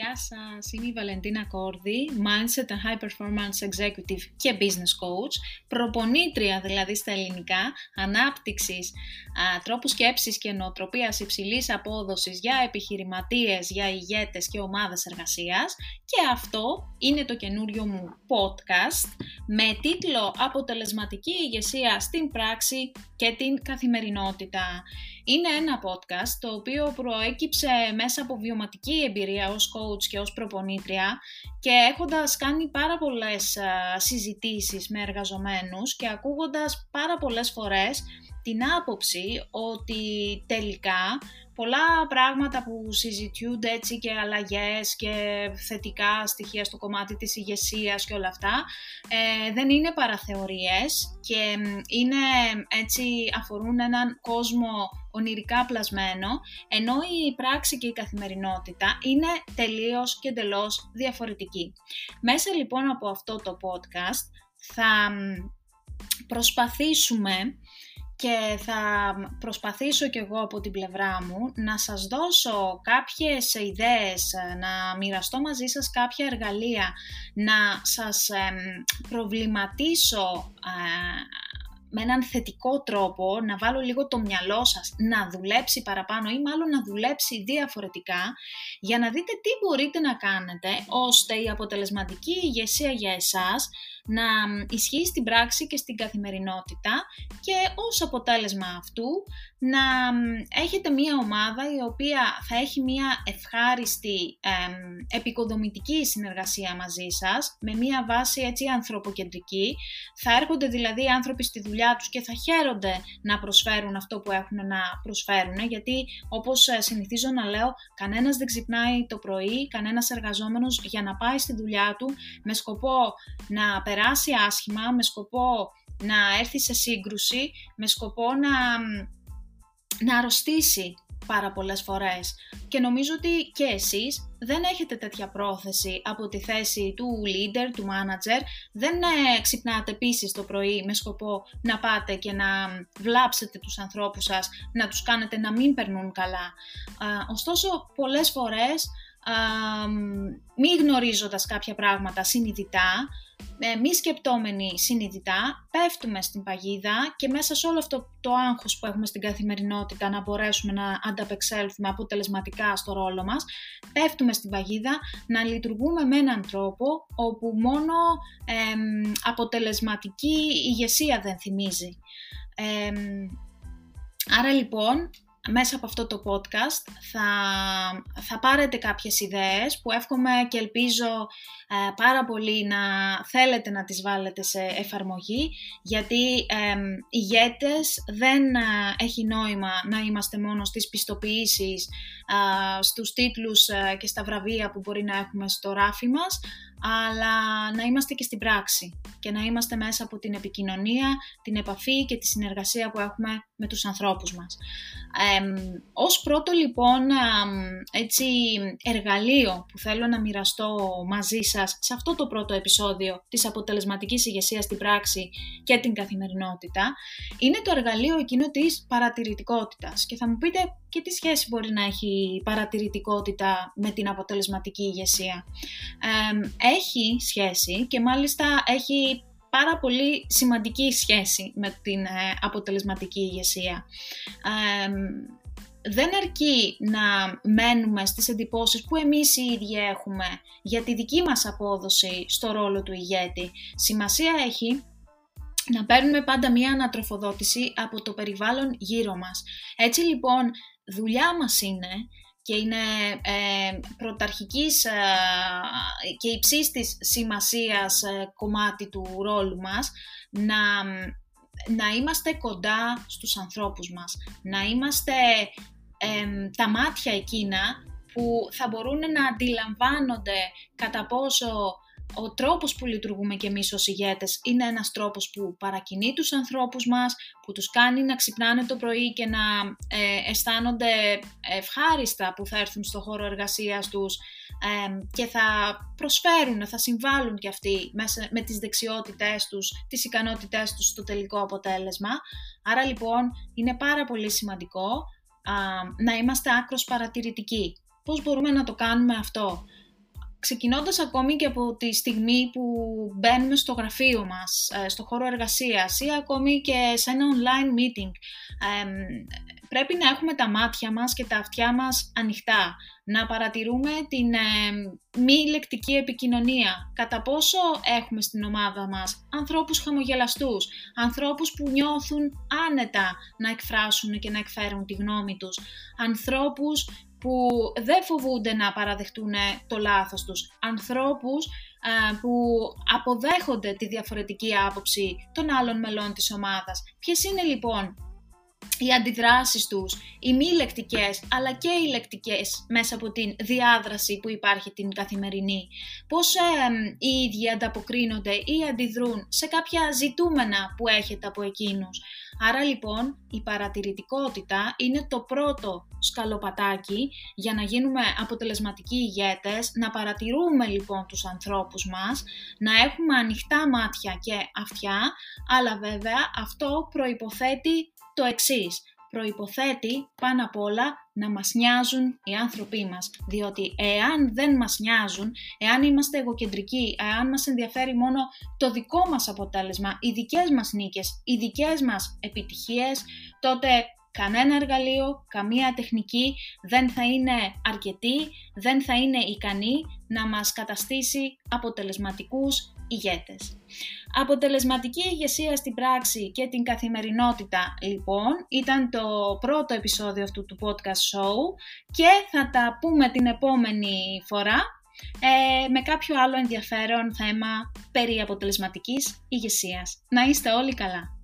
Γεια σας, είμαι η Βαλεντίνα Κόρδη, Mindset and High Performance Executive και Business Coach, προπονήτρια δηλαδή στα ελληνικά, ανάπτυξης α, τρόπους σκέψης και νοοτροπίας υψηλής απόδοσης για επιχειρηματίες, για ηγέτες και ομάδες εργασίας. Και αυτό είναι το καινούριο μου podcast με τίτλο «Αποτελεσματική ηγεσία στην πράξη και την καθημερινότητα». Είναι ένα podcast το οποίο προέκυψε μέσα από βιωματική εμπειρία ως coach και ως προπονήτρια και έχοντας κάνει πάρα πολλές συζητήσεις με εργαζομένους και ακούγοντας πάρα πολλές φορές την άποψη ότι τελικά πολλά πράγματα που συζητιούνται έτσι και αλλαγές και θετικά στοιχεία στο κομμάτι της ηγεσίας και όλα αυτά ε, δεν είναι παραθεωρίες και είναι έτσι αφορούν έναν κόσμο ονειρικά πλασμένο ενώ η πράξη και η καθημερινότητα είναι τελείως και εντελώς διαφορετική. Μέσα λοιπόν από αυτό το podcast θα προσπαθήσουμε και θα προσπαθήσω κι εγώ από την πλευρά μου να σας δώσω κάποιες ιδέες, να μοιραστώ μαζί σας κάποια εργαλεία, να σας προβληματίσω με έναν θετικό τρόπο, να βάλω λίγο το μυαλό σας να δουλέψει παραπάνω ή μάλλον να δουλέψει διαφορετικά για να δείτε τι μπορείτε να κάνετε ώστε η αποτελεσματική ηγεσία για εσάς να ισχύει στην πράξη και στην καθημερινότητα και ως αποτέλεσμα αυτού να έχετε μία ομάδα η οποία θα έχει μία ευχάριστη επικοδομητική συνεργασία μαζί σας με μία βάση έτσι ανθρωποκεντρική. Θα έρχονται δηλαδή άνθρωποι στη δουλειά τους και θα χαίρονται να προσφέρουν αυτό που έχουν να προσφέρουν γιατί όπως ε, συνηθίζω να λέω κανένας δεν ξυπνάει το πρωί, κανένας εργαζόμενος για να πάει στη δουλειά του με σκοπό να περάσει άσχημα, με σκοπό να έρθει σε σύγκρουση, με σκοπό να, να αρρωστήσει πάρα πολλές φορές. Και νομίζω ότι και εσείς δεν έχετε τέτοια πρόθεση από τη θέση του leader, του manager, δεν ε, ξυπνάτε επίσης το πρωί με σκοπό να πάτε και να βλάψετε τους ανθρώπους σας, να τους κάνετε να μην περνούν καλά. ωστόσο, πολλές φορές, μη γνωρίζοντας κάποια πράγματα συνειδητά, ε, μη σκεπτόμενοι συνειδητά, πέφτουμε στην παγίδα και μέσα σε όλο αυτό το άγχος που έχουμε στην καθημερινότητα να μπορέσουμε να ανταπεξέλθουμε αποτελεσματικά στο ρόλο μας, πέφτουμε στην παγίδα να λειτουργούμε με έναν τρόπο όπου μόνο αποτελεσματική ηγεσία δεν θυμίζει. άρα λοιπόν μέσα από αυτό το podcast θα, θα πάρετε κάποιες ιδέες που εύχομαι και ελπίζω ε, πάρα πολύ να θέλετε να τις βάλετε σε εφαρμογή γιατί ε, ηγέτες δεν ε, έχει νόημα να είμαστε μόνο στις πιστοποιήσεις, ε, στους τίτλους ε, και στα βραβεία που μπορεί να έχουμε στο ράφι μας αλλά να είμαστε και στην πράξη και να είμαστε μέσα από την επικοινωνία, την επαφή και τη συνεργασία που έχουμε με τους ανθρώπους μας. Ε, ως πρώτο λοιπόν έτσι, εργαλείο που θέλω να μοιραστώ μαζί σας σε αυτό το πρώτο επεισόδιο της αποτελεσματικής ηγεσίας στην πράξη και την καθημερινότητα είναι το εργαλείο εκείνο της παρατηρητικότητας και θα μου πείτε και τι σχέση μπορεί να έχει η παρατηρητικότητα με την αποτελεσματική ηγεσία; έχει σχέση και μάλιστα έχει πάρα πολύ σημαντική σχέση με την ε, αποτελεσματική ηγεσία. δεν αρκεί να μένουμε στις εντυπώσεις που εμείς οι ίδιοι έχουμε για τη δική μας απόδοση στο ρόλο του ηγέτη. Σημασία έχει να παίρνουμε πάντα μία ανατροφοδότηση από το περιβάλλον γύρω μας. Έτσι λοιπόν δουλειά μας είναι και είναι ε, πρωταρχικής ε, και υψίστης σημασίας ε, κομμάτι του ρόλου μας να, να είμαστε κοντά στους ανθρώπους μας, να είμαστε τα μάτια εκείνα που θα μπορούν να αντιλαμβάνονται κατά πόσο ο τρόπος που λειτουργούμε και εμείς ως ηγέτες είναι ένας τρόπος που παρακινεί τους ανθρώπους μας, που τους κάνει να ξυπνάνε το πρωί και να ε, αισθάνονται ευχάριστα που θα έρθουν στο χώρο εργασίας τους και θα προσφέρουν, θα συμβάλλουν και αυτοί μέσα, με τις δεξιότητές τους, τις ικανότητές τους στο τελικό αποτέλεσμα. Άρα λοιπόν είναι πάρα πολύ σημαντικό να είμαστε άκρος παρατηρητικοί. Πώς μπορούμε να το κάνουμε αυτό; Ξεκινώντας ακόμη και από τη στιγμή που μπαίνουμε στο γραφείο μας, ε, στο χώρο εργασίας ή ακόμη και σε ένα online meeting, πρέπει να έχουμε τα μάτια μας και τα αυτιά μας ανοιχτά, να παρατηρούμε την μη λεκτική επικοινωνία, κατά πόσο έχουμε στην ομάδα μας ανθρώπους χαμογελαστούς, ανθρώπους που νιώθουν άνετα να εκφράσουν και να εκφέρουν τη γνώμη τους, ανθρώπους που δεν φοβούνται να παραδεχτούν το λάθος τους, ανθρώπους που αποδέχονται τη διαφορετική άποψη των άλλων μελών της ομάδας. Ποιες είναι λοιπόν οι αντιδράσεις τους, οι μη λεκτικές αλλά και οι λεκτικές μέσα από την διάδραση που υπάρχει την καθημερινή. Πώς ε, οι ίδιοι ανταποκρίνονται ή αντιδρούν σε κάποια ζητούμενα που έχετε από εκείνους. Άρα λοιπόν η παρατηρητικότητα είναι το πρώτο σκαλοπατάκι για να γίνουμε αποτελεσματικοί ηγέτες, να παρατηρούμε λοιπόν τους ανθρώπους μας, να έχουμε ανοιχτά μάτια και αυτιά, αλλά βέβαια αυτό προϋποθέτει το εξής. Προϋποθέτει πάνω απ' όλα να μας νοιάζουν οι άνθρωποι μας, διότι εάν δεν μας νοιάζουν, εάν είμαστε εγωκεντρικοί, εάν μας ενδιαφέρει μόνο το δικό μας αποτέλεσμα, οι δικές μας νίκες, οι δικές μας επιτυχίες, τότε κανένα εργαλείο, καμία τεχνική δεν θα είναι αρκετή, δεν θα είναι ικανή να μας καταστήσει αποτελεσματικούς ηγέτες. Αποτελεσματική ηγεσία στην πράξη και την καθημερινότητα λοιπόν ήταν το πρώτο επεισόδιο αυτού του podcast show και θα τα πούμε την επόμενη φορά ε, με κάποιο άλλο ενδιαφέρον θέμα περί αποτελεσματικής ηγεσίας. Να είστε όλοι καλά!